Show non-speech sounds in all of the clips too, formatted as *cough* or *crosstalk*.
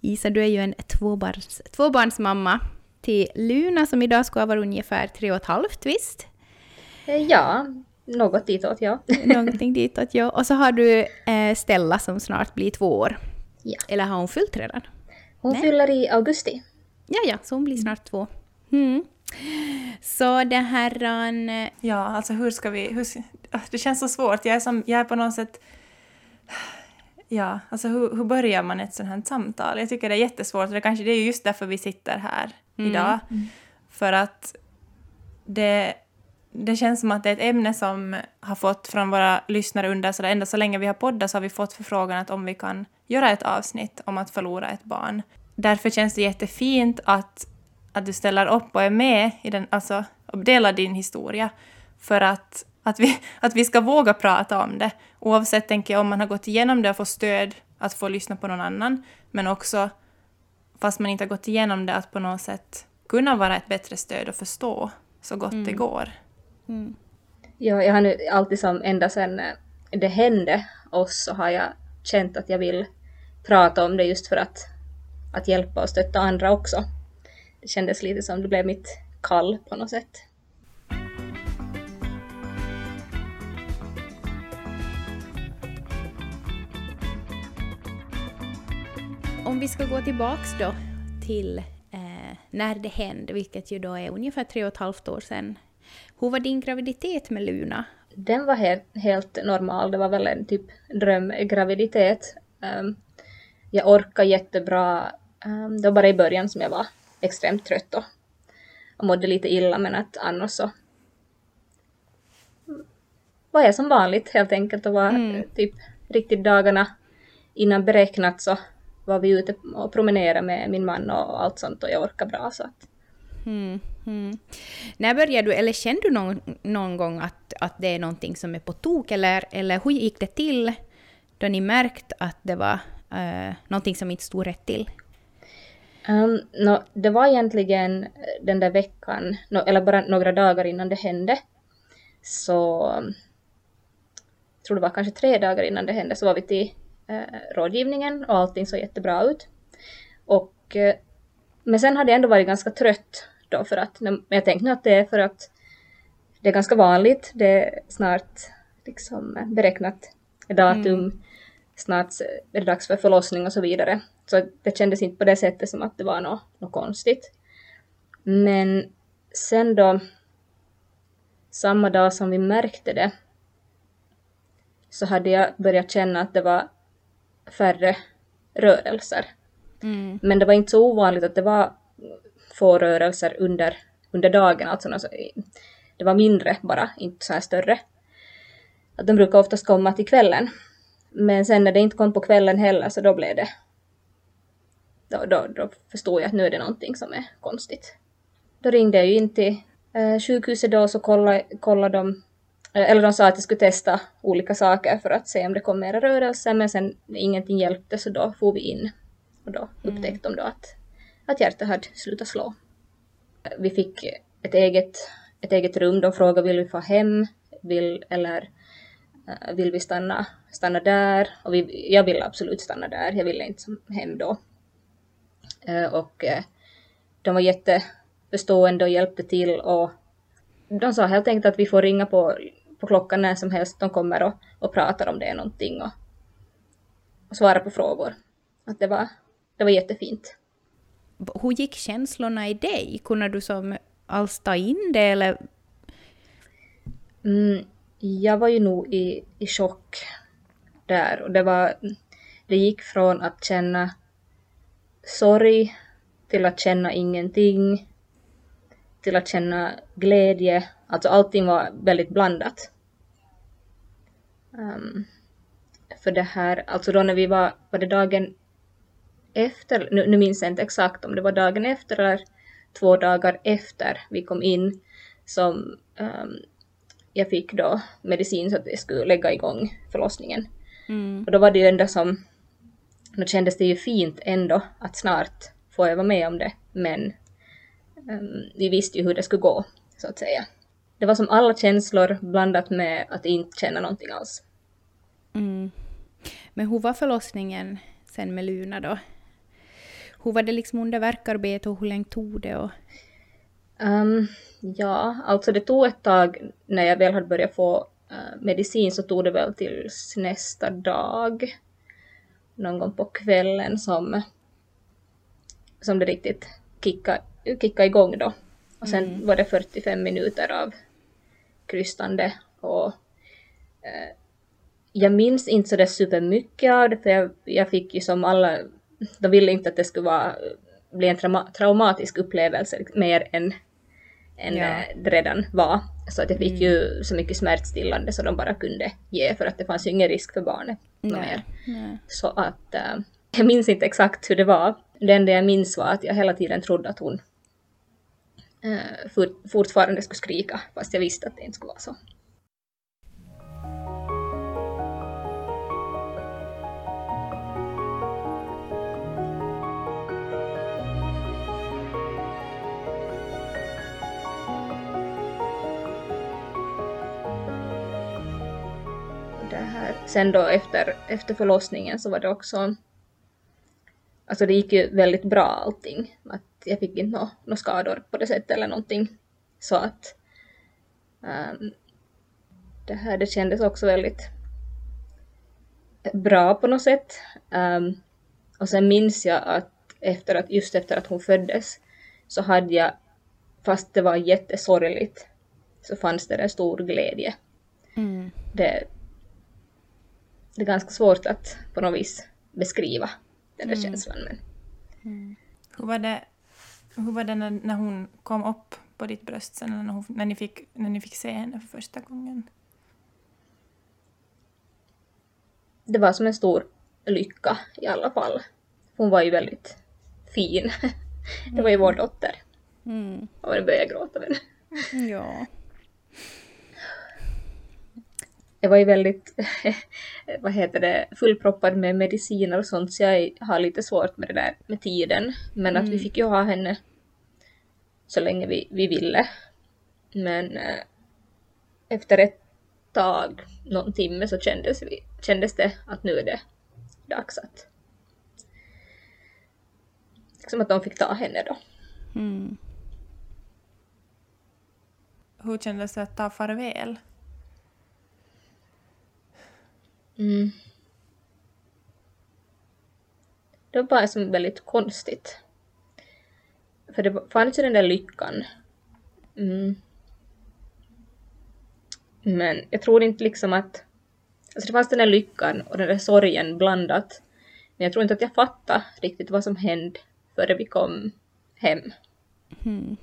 Isa, du är ju en tvåbarns, tvåbarnsmamma till Luna som idag ska vara ungefär tre och ett halvt, visst? Eh, ja, något ditåt, ja. *laughs* Någonting ditåt, ja. Och så har du eh, Stella som snart blir två år. Ja. Eller har hon fyllt redan? Hon Nej. fyller i augusti. Ja, ja, så hon blir snart två. Mm. Så det här... eh, Ja, alltså hur ska vi... Hur, det känns så svårt. Jag är, som, jag är på något sätt... Ja, alltså hur, hur börjar man ett sånt här samtal? Jag tycker det är jättesvårt och det, kanske, det är just därför vi sitter här idag. För att det, det känns som att det är ett ämne som har fått från våra lyssnare under så ända så länge vi har poddat så har vi fått förfrågan att om vi kan göra ett avsnitt om att förlora ett barn. Därför känns det jättefint att, att du ställer upp och är med i den, alltså, och delar din historia. För att, att, vi, att vi ska våga prata om det. Oavsett tänker jag, om man har gått igenom det och får stöd att få lyssna på någon annan. Men också, fast man inte har gått igenom det, att på något sätt kunna vara ett bättre stöd och förstå så gott det går. Ja, jag har nu alltid som ända sedan eh, det hände oss så har jag känt att jag vill prata om det just för att, att hjälpa och stötta andra också. Det kändes lite som det blev mitt kall på något sätt. Om vi ska gå tillbaks då till eh, när det hände, vilket ju då är ungefär tre och ett halvt år sedan. Hur var din graviditet med Luna? Den var helt, helt normal, det var väl en typ drömgraviditet. Um, jag orkade jättebra, um, det var bara i början som jag var extremt trött och, och mådde lite illa men att annars så var jag som vanligt helt enkelt och var Mm. typ riktigt dagarna innan beräknat så var vi ute och promenerade med min man och allt sånt och jag orkade bra så att Mm, mm. När började du, eller kände du någon, någon gång att, att det är någonting som är på tok, eller, eller hur gick det till då ni märkte att det var eh, någonting som inte stod rätt till? Um, nå, det var egentligen den där veckan, nå, eller bara några dagar innan det hände. Så, jag tror det var kanske tre dagar innan det hände, så var vi till eh, rådgivningen och allting såg jättebra ut. Och, eh, men sen hade jag ändå varit ganska trött då för att, men jag tänkte nog att det är för att det är ganska vanligt, det är snart liksom beräknat datum, snart är det dags för förlossning och så vidare. Så det kändes inte på det sättet som att det var något, något konstigt. Men sen då, samma dag som vi märkte det, så hade jag börjat känna att det var färre rörelser. Mm. Men det var inte så ovanligt att det var få rörelser under, under dagen, alltså, det var mindre bara, inte så här större. Att de brukar oftast komma till kvällen. Men sen när det inte kom på kvällen heller så då blev det... Då, då, då förstod jag att nu är det någonting som är konstigt. Då ringde jag ju in till eh, sjukhuset då så kollade, kollade de... Eh, eller de sa att jag skulle testa olika saker för att se om det kom mera rörelser men sen ingenting hjälpte så då får vi in. Och då upptäckte de då att, att hjärtat hade slutat slå. Vi fick ett eget, ett eget rum. De frågade vill vi få hem vill, eller eh, vill vi stanna, stanna där? Och vi, jag ville absolut stanna där. Jag ville inte hem då. Eh, och eh, de var jätteförstående och hjälpte till och de sa helt enkelt att vi får ringa på, på klockan när som helst. De kommer och, och pratar om det är någonting och, och svara på frågor. Att det var, det var jättefint. Hur gick känslorna i dig? Kunde du som alls ta in det, eller? Mm, jag var ju nog i, i chock där och det var, det gick från att känna sorg till att känna ingenting till att känna glädje. Alltså allting var väldigt blandat. Um, för det här, alltså då när vi var, var det dagen efter, nu, nu minns jag inte exakt om det var dagen efter eller två dagar efter vi kom in som um, jag fick då medicin så att jag skulle lägga igång förlossningen. Mm. Och då var det ju ändå som, då kändes det ju fint ändå att snart får jag vara med om det, men um, vi visste ju hur det skulle gå, så att säga. Det var som alla känslor blandat med att inte känna någonting alls. Mm. Men hur var förlossningen sen med Luna då? hur var det liksom under verkarbete och hur länge tog det? Och... Um, ja, alltså det tog ett tag när jag väl hade börjat få uh, medicin så tog det väl tills nästa dag. Någon gång på kvällen som, som det riktigt kickade, kickade igång då. Och sen mm. var det 45 minuter av krystande och uh, jag minns inte så där supermycket av det för jag, jag fick ju som alla, de ville inte att det skulle vara, bli en trauma, traumatisk upplevelse mer än, än ja. det redan var. Så att jag fick mm. ju så mycket smärtstillande så de bara kunde ge för att det fanns ju ingen risk för barnet. Nej. Nej. Så att äh, jag minns inte exakt hur det var. Det enda jag minns var att jag hela tiden trodde att hon Eh, fortfarande skulle skrika fast jag visste att det inte skulle vara så. sen då efter, efter förlossningen så var det också, alltså det gick ju väldigt bra allting. Att jag fick inte några no skador på det sättet eller någonting. Så att um, det här det kändes också väldigt bra på något sätt. Um, och sen minns jag att efter att, just efter att hon föddes så hade jag, fast det var jättesorgligt, så fanns det en stor glädje. Mm. Det, det är ganska svårt att på något vis beskriva den där mm. känslan. Men... Mm. Hur var det, hur var det när, när hon kom upp på ditt bröst sen när, hon, när, ni fick, när ni fick se henne för första gången? Det var som en stor lycka i alla fall. Hon var ju väldigt fin. *laughs* Det var ju vår dotter. Mm. Och nu börjar jag gråta men... Ja jag var ju väldigt, *laughs* vad heter det, fullproppad med mediciner och sånt så jag har lite svårt med det där med tiden. Men mm. att vi mm. fick ju ha henne så länge vi, vi ville. Men äh, efter ett tag, någon timme, så kändes, vi, kändes det att nu är det dags att... Liksom att de fick ta henne då. Mm. Hur kändes det att ta farväl? Mm. Det var bara som väldigt konstigt. För det fanns ju den där lyckan. Mm. Men jag tror inte liksom att... Alltså det fanns den där lyckan och den där sorgen blandat. Men jag tror inte att jag fattade riktigt vad som hände före vi kom hem. Mm.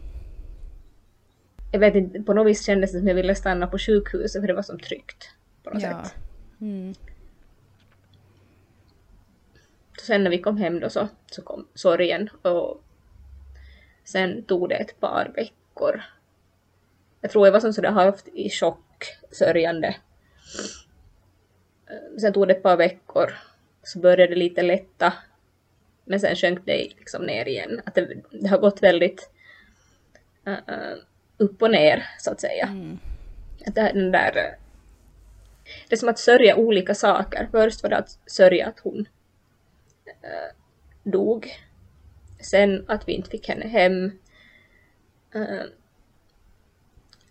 Jag vet inte, på något vis kändes det som jag ville stanna på sjukhuset för det var som tryggt. På något ja. sätt. Mm. Sen när vi kom hem då så, så kom sorgen och sen tog det ett par veckor. Jag tror jag var som sådär halvt i chock, sörjande. Sen tog det ett par veckor så började det lite lätta men sen sjönk det liksom ner igen. Att det, det har gått väldigt uh, upp och ner så att säga. Mm. Att det, den där det är som att sörja olika saker. Först var det att sörja att hon äh, dog. Sen att vi inte fick henne hem. Äh,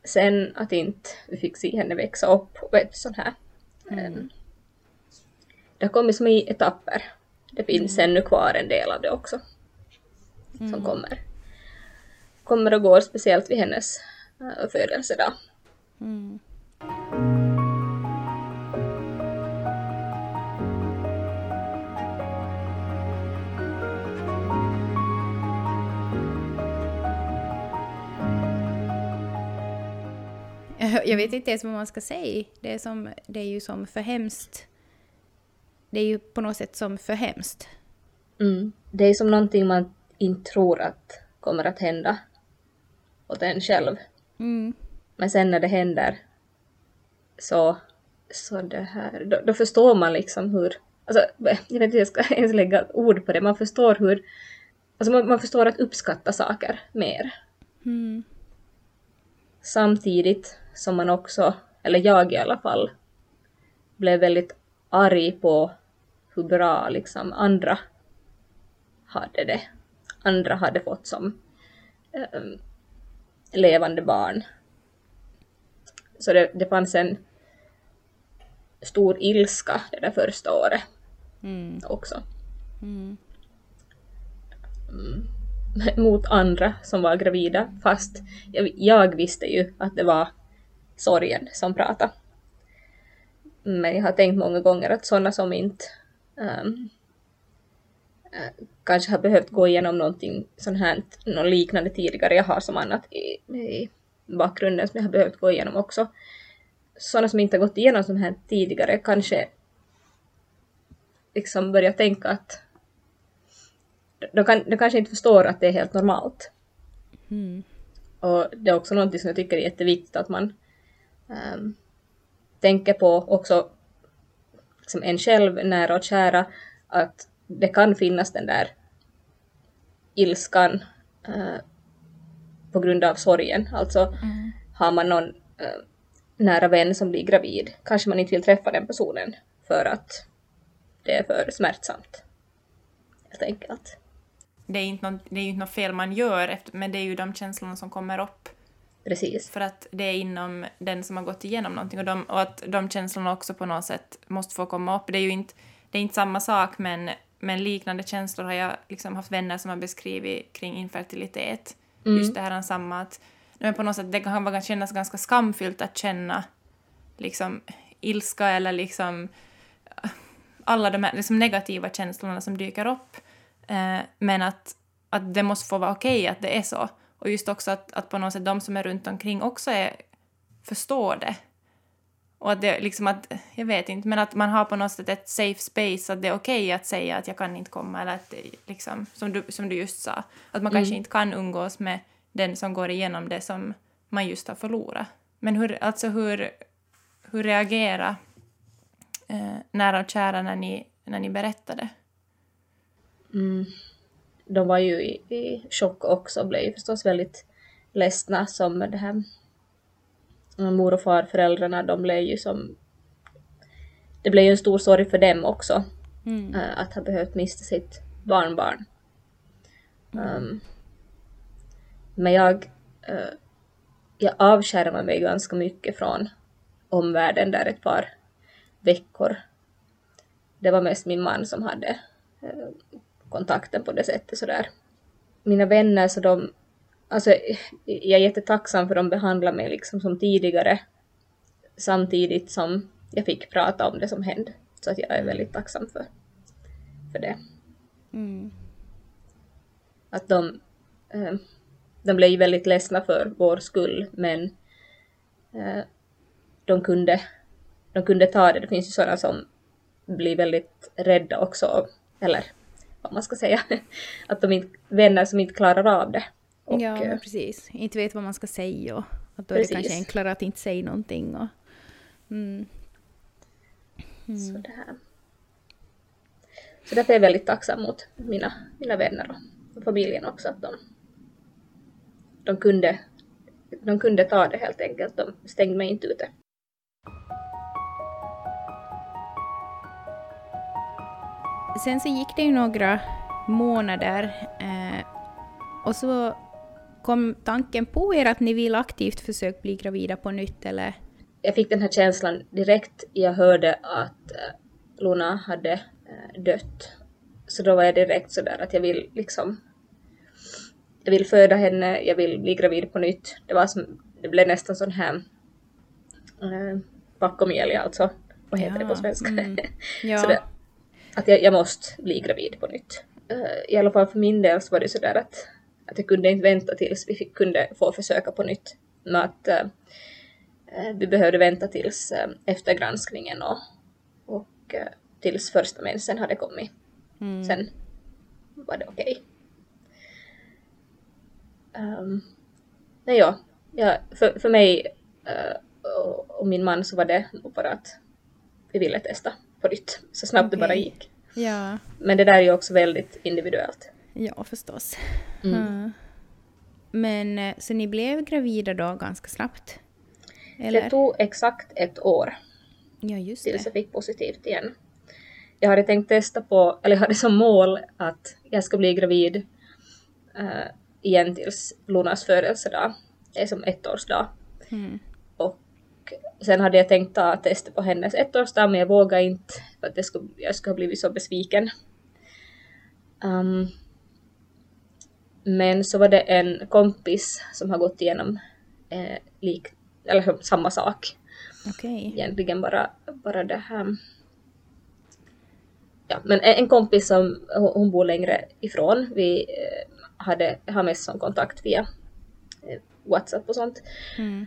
sen att inte vi fick se henne växa upp och vet, sån här. Mm. Äh, det har kommit som i etapper. Det finns mm. ännu kvar en del av det också. Mm. Som kommer. Kommer och går speciellt vid hennes äh, födelsedag. Mm. *laughs* Jag vet inte ens vad man ska säga. Det är, som, det är ju som för hemskt. Det är ju på något sätt som för hemskt. Mm. Det är som någonting man inte tror att kommer att hända åt en själv. Mm. Men sen när det händer så, så det här, då, då, förstår man liksom hur, alltså *laughs* jag vet inte jag ska ens lägga ord på det, man förstår hur, alltså man, man förstår att uppskatta saker mer. Mm. Samtidigt som man också, eller jag i alla fall, blev väldigt arg på hur bra liksom andra hade det. Andra hade fått som um, levande barn. Så det, det fanns en stor ilska det där första året Mm. också. Mm. Mm. *laughs* Mot andra som var gravida, fast jag, jag visste ju att det var sorgen som pratade. Men jag har tänkt många gånger att sådana som inte um, kanske har behövt gå igenom någonting sånt här, något liknande tidigare, jag har som annat i, i bakgrunden som jag har behövt gå igenom också. Sådana som inte har gått igenom sånt här tidigare kanske liksom börjar tänka att de, kan, de kanske inte förstår att det är helt normalt. Mm. Och det är också något som jag tycker är jätteviktigt att man um, tänker på också liksom en själv, nära och kära, att det kan finnas den där ilskan uh, på grund av sorgen. Alltså Mm. har man någon uh, nära vän som blir gravid, kanske man inte vill träffa den personen för att det är för smärtsamt. Helt enkelt. Det är, inte något, det är ju inte något fel man gör, efter, men det är ju de känslorna som kommer upp. Precis. För att det är inom den som har gått igenom någonting och, de, och att de känslorna också på något sätt måste få komma upp. Det är ju inte, det är inte samma sak men, men liknande känslor har jag liksom haft vänner som har beskrivit kring infertilitet. Mm. Just det här samma att men på något sätt det kan kännas ganska skamfyllt att känna liksom ilska eller liksom alla de här liksom negativa känslorna som dyker upp. Eh, men att, att det måste få vara okej att det är så. Och just också att, att på något sätt de som är runt omkring också är, förstår det. Och att det liksom att, jag vet inte, men att man har på något sätt ett safe space, att det är okej att säga att jag kan inte komma, eller att det, liksom, som du, som du just sa, att man kanske inte kan umgås med den som går igenom det som man just har förlorat. Men hur, alltså hur, hur reagera eh, nära och kära när ni, när ni berättade? Mm. De var ju i, i chock också och blev ju förstås väldigt ledsna som det här mor och farföräldrarna, de blev ju som det blev ju en stor sorg för dem också Mm. eh, att ha behövt mista sitt barnbarn. Um, men jag, eh, jag avskärmar mig ganska mycket från omvärlden där ett par veckor. Det var mest min man som hade eh, kontakten på det sättet sådär. Mina vänner så de, alltså jag är jättetacksam för de behandlar mig liksom som tidigare samtidigt som jag fick prata om det som hände. Så att jag är väldigt tacksam för, för det. Mm. Att de, eh, de blev väldigt ledsna för vår skull men eh, de, kunde, de kunde ta det. Det finns ju sådana som blir väldigt rädda också, eller vad man ska säga, *laughs* att de inte, vänner som inte klarar av det. Och, ja, eh, precis. Inte vet vad man ska säga och att då är det Precis. kanske enklare att inte säga någonting. Och, mm. Så, det här. så därför är jag väldigt tacksam mot mina, mina vänner och familjen också att de, de, kunde, de kunde ta det helt enkelt. De stängde mig inte ute. Sen så gick det ju några månader eh, och så kom tanken på er att ni vill aktivt försöka bli gravida på nytt eller? Jag fick den här känslan direkt jag hörde att eh, Luna hade eh, dött. Så då var jag direkt sådär att jag vill liksom jag vill föda henne, jag vill bli gravid på nytt. Det var som, det blev nästan sån här eh, backomjälja alltså. Vad heter det på Ja, svenska? mm. *laughs* Ja. Så det, att jag, jag måste bli gravid på nytt. Eh, I alla fall för min del så var det sådär att, att jag kunde inte vänta tills vi fick, kunde få försöka på nytt. Men att eh, vi behövde vänta tills eh, efter granskningen och, och eh, tills första mensen hade kommit. Mm. Sen var det okej. Um, nej ja, ja för, för mig och, och min man så var det nog bara att vi ville testa på så snabbt det bara gick. Ja, Men det där är ju också väldigt individuellt. ja förstås. Mm. Men eh, så ni blev gravida då ganska snabbt? Eller? Det tog exakt ett år Ja, just tills det. jag fick positivt igen. jag hade tänkt testa på, eller jag hade som mål att jag ska bli gravid uh, igen tills Lunas födelsedag. Det är som ettårsdag. Mm. Och sen hade jag tänkt ta testet på hennes ettårsdag men jag vågade inte för att det skulle, jag skulle ha blivit så besviken. Um, men så var det en kompis som har gått igenom eh, lik, eller samma sak. Okej. Egentligen bara, bara det här. Ja, men en kompis som hon hon bor längre ifrån. Vi eh, hade, har mest som kontakt via eh, Whatsapp och sånt. Mm.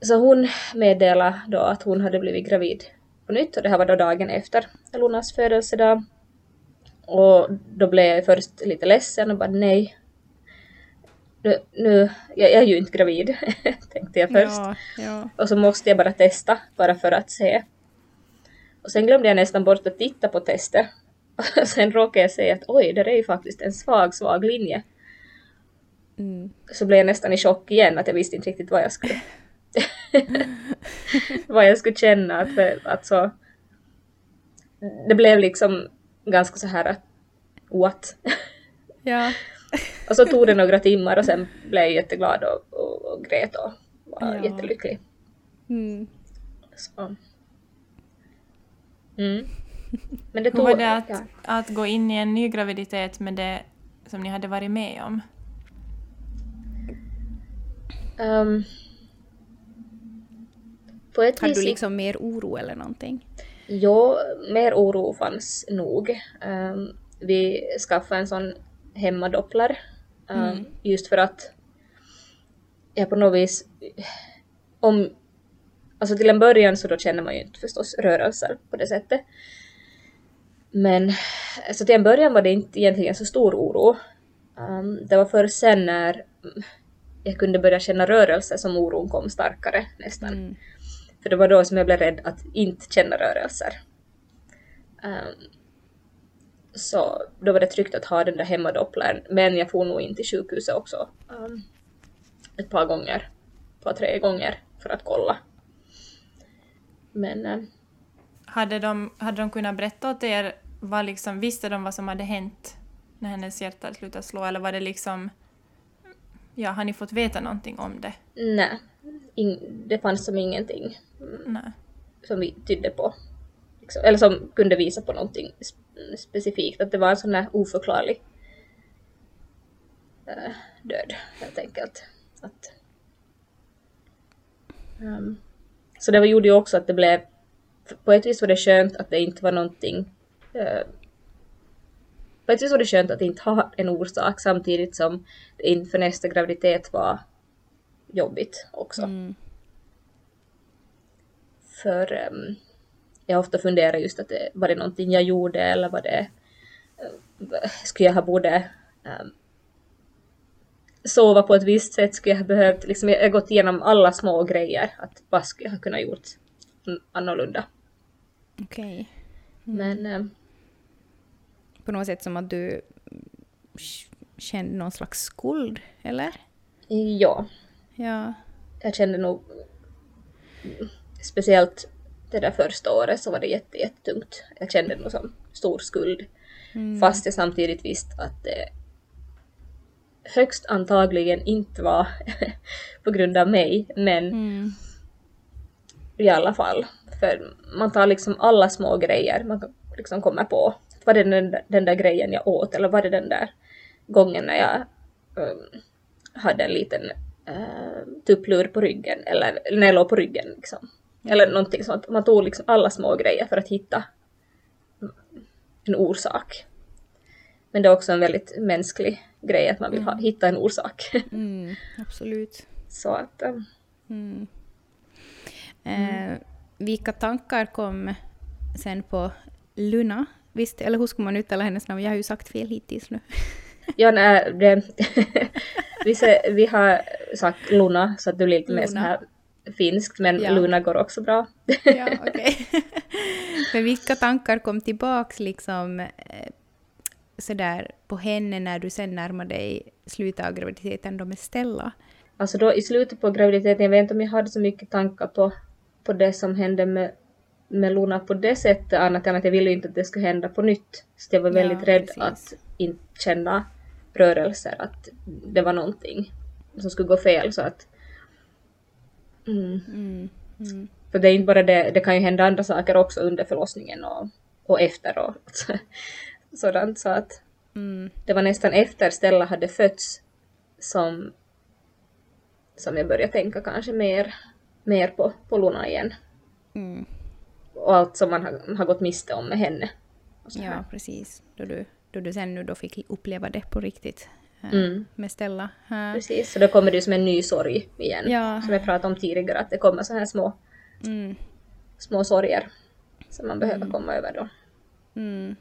Så hon meddelade då att hon hade blivit gravid på nytt och det här var då dagen efter Lunas födelsedag. Och då blev jag först lite ledsen och bara nej. Nu, nu jag, är ju inte gravid, *laughs* tänkte jag först. Ja, ja. Och så måste jag bara testa, bara för att se. Och sen glömde jag nästan bort att titta på testet. *laughs* Och sen råkade jag säga att oj, det är ju faktiskt en svag, svag linje. Mm. Så blev jag nästan i chock igen, att jag visste inte riktigt vad jag skulle... *laughs* vad jag skulle känna. Att, att så... Det blev liksom ganska så här att what? Ja. och så tog det några timmar och sen blev jag jätteglad och, och, och grät och var Ja. jättelycklig. Mm. Så. Mm. Men det Hur tog... var det att, ja. att gå in i en ny graviditet med det som ni hade varit med om? Ehm, på ett Hade vis... du liksom mer oro eller någonting? Jo, mer oro fanns nog. Ehm, vi skaffade en sån hemmadoppler. Um, Mm. Just för att jag på något vis... Om, alltså till en början så då känner man ju inte förstås rörelser på det sättet. Men så till en början var det inte egentligen så stor oro. Ehm, det var först sen när jag kunde börja känna rörelser som oron kom starkare nästan. Mm. För det var då som jag blev rädd att inte känna rörelser. Ehm, så då var det tryggt att ha den där hemmadopplern. Men jag får nog in till sjukhuset också. ehm, ett par gånger. Ett par, tre gånger för att kolla. Men ehm, Hade de, hade de kunnat berätta åt er, vad liksom, visste de vad som hade hänt när hennes hjärta slutade slå, eller var det liksom... Ja, har ni fått veta någonting om det? nej, det fanns som ingenting Nej. som vi tydde på. Liksom, eller som kunde visa på någonting sp- specifikt. Att det var en sån där oförklarlig eh, död helt enkelt. Att, Ehm, så det var, gjorde ju också att det blev, på ett vis var det skönt att det inte var någonting eh, på ett vis var det skönt att inte ha en orsak samtidigt som det inför nästa graviditet var jobbigt också. Mm. För um, jag ofta funderar just att det, var det någonting jag gjorde eller var det eh, skulle jag ha borde um, sova på ett visst sätt skulle jag ha behövt liksom jag har gått igenom alla små grejer att vad skulle jag ha kunnat gjort mm, annorlunda. Okej. Men um, På något sätt som att du kände någon slags skuld, eller? ja, Ja. jag kände nog speciellt det där första året så var det jätte, jättetungt. Jag kände nog som stor skuld. Mm. Fast jag samtidigt visste att det högst antagligen inte var *laughs* på grund av mig, men Mm. i alla fall. För man tar liksom alla små grejer man liksom kommer på. Var det den, där- den där grejen jag åt eller var det den där gången när jag um, hade en liten uh, tupplur på ryggen eller när jag låg på ryggen liksom. Eller någonting sånt. Man tog liksom alla små grejer för att hitta en orsak. Men det är också en väldigt mänsklig grej att man vill ha, hitta en orsak. *laughs* Mm. Absolut. Så att um, Mm. Eh, vilka tankar kom sen på Luna? Visst, eller hur ska man uttala hennes namn? Jag har ju sagt fel hittills nu. *laughs* Ja, nej, det, *laughs* vi, ser, vi har sagt Luna så att det blir lite mer så här finskt, men Ja. Luna går också bra. ja, okej. *laughs* Men vilka tankar kom tillbaks liksom eh, sådär på henne när du sen närmade dig slutet av graviditeten då med Stella? Alltså då i slutet på graviditeten, jag vet inte om jag hade så mycket tankar på, på det som hände med med Luna på det sättet annat än att jag ville inte att det skulle hända på nytt. Så jag var väldigt Ja, rädd precis. att inte känna rörelser, att det var någonting som skulle gå fel så att mm. Mm. Mm. För det är inte bara det, det kan ju hända andra saker också under förlossningen och, och efter och *laughs* sådant så att Mm. det var nästan efter Stella hade fötts som, som jag började tänka kanske mer, mer på, på Luna igen. Mm. Och allt som man har, har gått miste om med henne. Ja, precis. Då du, då du sen nu då fick uppleva det på riktigt eh, Mm. med Stella. Eh, Precis, så då kommer det ju som en ny sorg igen. Ja. Som jag pratade om tidigare, att det kommer så här små, Mm. små sorger som man behöver komma över då. Mm.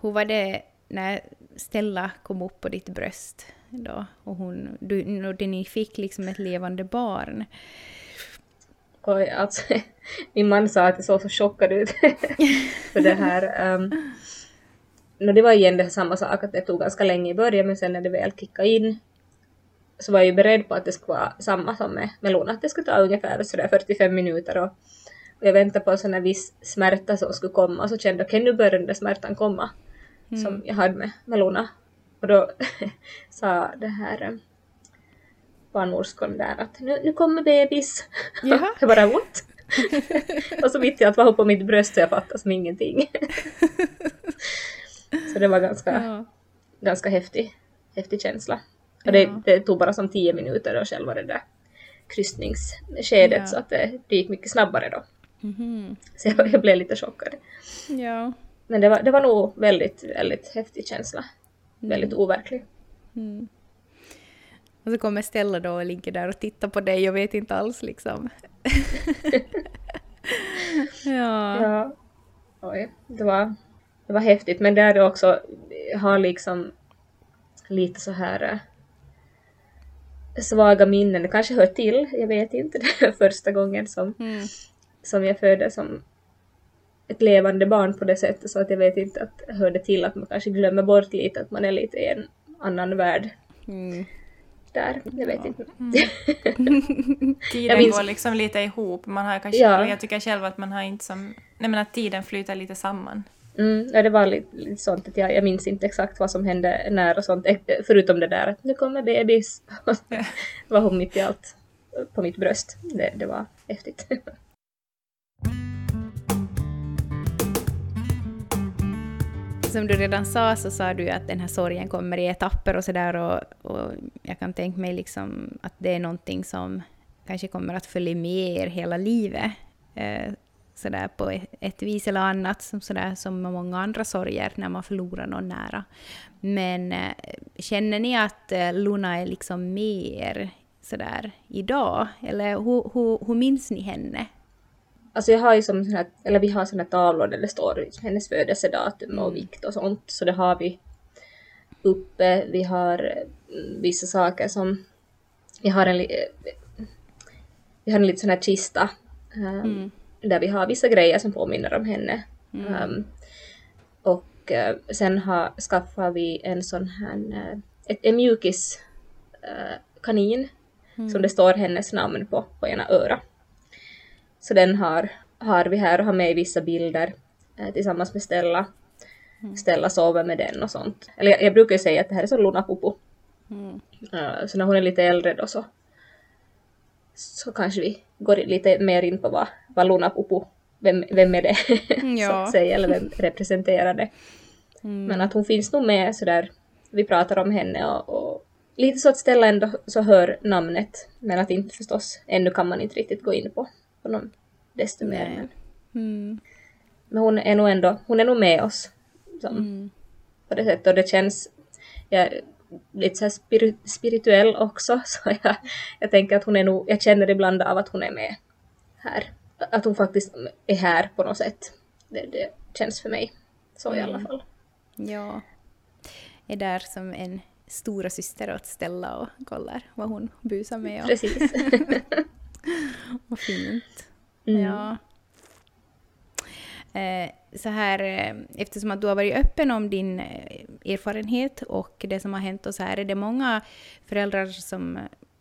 Hur var det när Stella kom upp på ditt bröst då? Och hon, du, när ni fick liksom ett levande barn. Och alltså, *laughs* min man sa att jag såg så chockad ut. *laughs* för det här. Um, no, det var igen det samma sak, att det tog ganska länge i början, men sen när det väl kickade in så var jag ju beredd på att det skulle vara samma som med, Luna, att det skulle ta ungefär sådär 45 minuter och, och jag väntade på en sån här viss smärta som skulle komma och så kände jag okej nu börjar den där smärtan komma som jag hade med, Luna. Och då *laughs* sa det här eh, barnmorskan där att nu, nu kommer bebis. Jaha. *laughs* jag bara what? *laughs* och så mitt i allt var hon på mitt bröst så jag fattade som ingenting. Så det var ganska, Ja. ganska häftig, häftig känsla. Och det, Ja. det tog bara som tio minuter då själva det där kryssningsskedet Ja. så att det, det gick mycket snabbare då. Mhm. Så jag, jag blev lite chockad. Ja. Men det var, det var nog väldigt, väldigt häftig känsla. Väldigt overklig. Mm. Och så kommer Stella då och ligger där och tittar på dig och vet inte alls liksom. *laughs* *laughs* ja. Ja. Oj, det var, det var häftigt. Men det är det också, jag har liksom lite så här eh, svaga minnen. Det kanske hör till, jag vet inte. *laughs* Det första gången som, Mm. som jag födde som ett levande barn på det sättet. Så att jag vet inte att det hörde till att man kanske glömmer bort lite att man är lite i en annan värld Mm. där. Jag vet inte. *laughs* *laughs* Tiden minns- går liksom lite ihop. Man har kanske, Ja. Jag tycker själv att man har inte som... Nej men att tiden flyter lite samman. Mm, ja, det var lite, lite sånt att jag, jag minns inte exakt vad som hände när och sånt, eh, förutom det där att nu kommer bebis. Ja. *laughs* var hon mitt i allt på mitt bröst. Det, det var häftigt. *laughs* Som du redan sa så sa du att den här sorgen kommer i etapper och sådär och, och jag kan tänka mig liksom att det är någonting som kanske kommer att följa med er hela livet. Sådär på ett, vis eller annat, som, sådär, som med många andra sorger när man förlorar någon nära. Men eh, känner ni att eh, Luna är liksom med er sådär idag? Eller hur, hur, hur minns ni henne? Alltså jag har ju som sån här, eller vi har såna tavlor där det står hennes födelsedatum och Mm. vikt och sånt. Så det har vi uppe. Vi har mm, vissa saker som, vi har en, eh, vi har en liten sån här kista um, Mm. Där vi har vissa grejer som påminner om henne. Mm. Um, och eh, sen har, skaffar vi en sån här, eh, ett, en mjukis eh, kanin Mm. som det står hennes namn på, på ena öra. Så den har, har vi här och har med i vissa bilder tillsammans med Stella. Mm. Stella sover med den och sånt. Eller jag, jag brukar ju säga att det här är som Luna Pupu. Mm. Så när hon är lite äldre då så, så kanske vi går lite mer in på vad, vad Luna Pupu, vem, vem är det *laughs* så Ja. att säga, eller vem representerar det. Mm. Men att hon finns nog med sådär, vi pratar om henne och, och lite så att Stella ändå så hör namnet, men att inte förstås, ännu kan man inte riktigt gå in på honom desto mer. Men, Mm. men hon är nog ändå, hon är nog med oss som, Mm. på det sättet och det känns, jag är lite så här spiri- spirituell också, *laughs* så jag, jag tänker att hon är nog, jag känner ibland av att hon är med här. Att hon faktiskt är här på något sätt. Det, det känns för mig så i alla Mm. fall. Ja. Är där som en stora syster åt Stella och kollar vad hon busar med. Och, Precis. *laughs* vad fint. Mm. Ja. Eh, så här, eh, eftersom att du har varit öppen om din eh, erfarenhet och det som har hänt och så här, är det många föräldrar som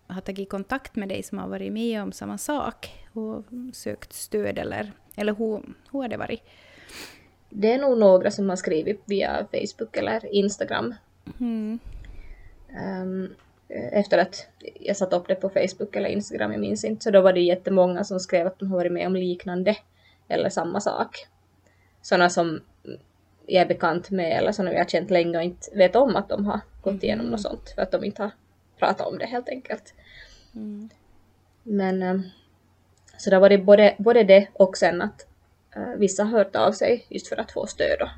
har tagit kontakt med dig som har varit med om samma sak? Och sökt stöd eller, eller hur, hur har det varit? Det är nog några som har skrivit via Facebook eller Instagram. Mm. Um, efter att jag satt upp det på Facebook eller Instagram, jag minns inte, så då var det jättemånga som skrev att de har varit med om liknande eller samma sak. Sådana som jag är bekant med eller sådana vi har känt länge och inte vet om att de har gått igenom mm. något sånt för att de inte har pratat om det helt enkelt. Mm. Men um, så det var det både, både det och sen att uh, vissa har hört av sig just för att få stöd.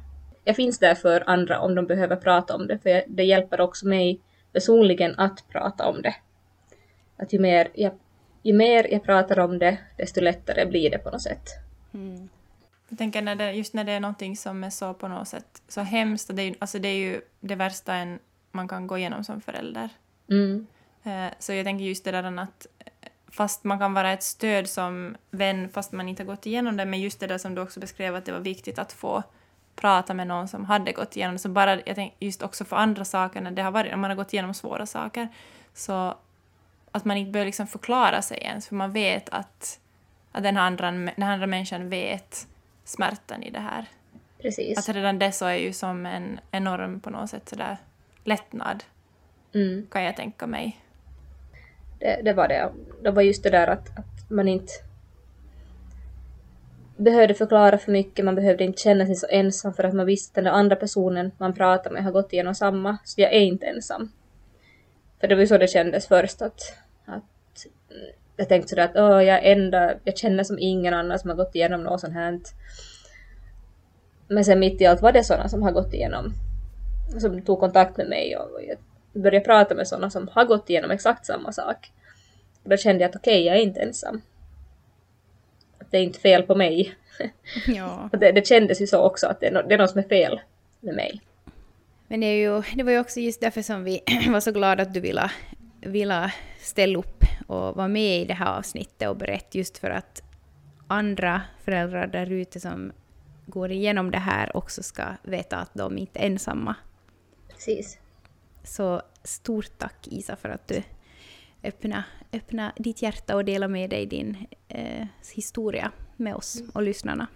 Jag finns där för andra om de behöver prata om det, för det hjälper också mig personligen att prata om det. Att ju mer jag, ju mer jag pratar om det, desto lättare blir det på något sätt. Mm. Jag tänker när det, just när det är någonting som är så på något sätt så hemskt, och det är, alltså det är ju det värsta en, man kan gå igenom som förälder. Mm. Eh, så jag tänker just det där att fast man kan vara ett stöd som vän fast man inte har gått igenom det, men just det där som du också beskrev att det var viktigt att få prata med någon som hade gått igenom det. Så bara jag tänk, just också för andra saker, när det har varit, när man har gått igenom svåra saker, så att man inte behöver liksom förklara sig ens, för man vet att, att den, andra, den andra människan vet smärtan i det här. Precis. Att redan det så är ju som en enorm på något sätt sådär lättnad, mm. kan jag tänka mig. Det, det var det. Det var just det där att, att man inte behövde förklara för mycket, man behövde inte känna sig så ensam för att man visste att den där andra personen man pratar med har gått igenom samma, så jag är inte ensam. För det var ju så det kändes först att, att jag tänkte sådär att Åh, jag är enda, jag känner som ingen annan som har gått igenom något sånt här. Men sen mitt i allt var det sådana som har gått igenom, som tog kontakt med mig och jag började prata med sådana som har gått igenom exakt samma sak. Och då kände jag att okej, okay, jag är inte ensam det är inte fel på mig. *laughs* Ja. det, det kändes ju så också, att det är, no, det är något som är fel med mig. Men det, är ju, det var ju också just därför som vi *clears throat* var så glada att du ville, ville ställa upp och vara med i det här avsnittet och berätta just för att andra föräldrar där ute som går igenom det här också ska veta att de inte är ensamma. Precis. Så stort tack Isa för att du öppna, öppna ditt hjärta och dela med dig din eh, historia med oss och lyssnarna.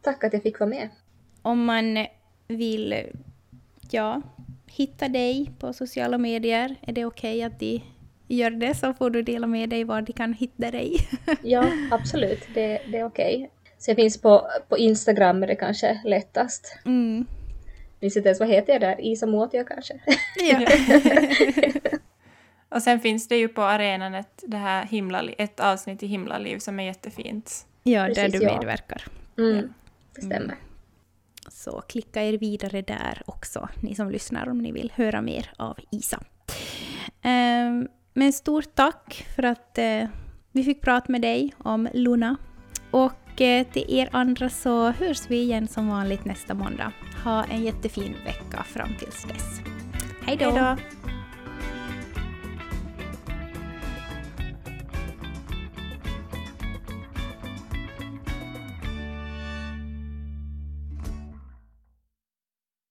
Tack att jag fick vara med. Om man vill ja, hitta dig på sociala medier, är det okej okay att de gör det så får du dela med dig var de kan hitta dig. *laughs* ja, absolut. Det, det är okej. Okay. Så jag finns på, på Instagram är det kanske lättast. Mm. Minns inte ens vad heter jag där? Isa Muotio kanske? Ja. *laughs* Och sen finns det ju på arenan ett, det här himla, ett avsnitt i Himlaliv som är jättefint. Ja, Precis, där du ja. medverkar. Mm, ja. Det stämmer. Mm. Så klicka er vidare där också, ni som lyssnar, om ni vill höra mer av Isa. Um, men stort tack för att uh, vi fick prata med dig om Luna. Och till er andra så hörs vi igen som vanligt nästa måndag. Ha en jättefin vecka fram tills dess. Hej då!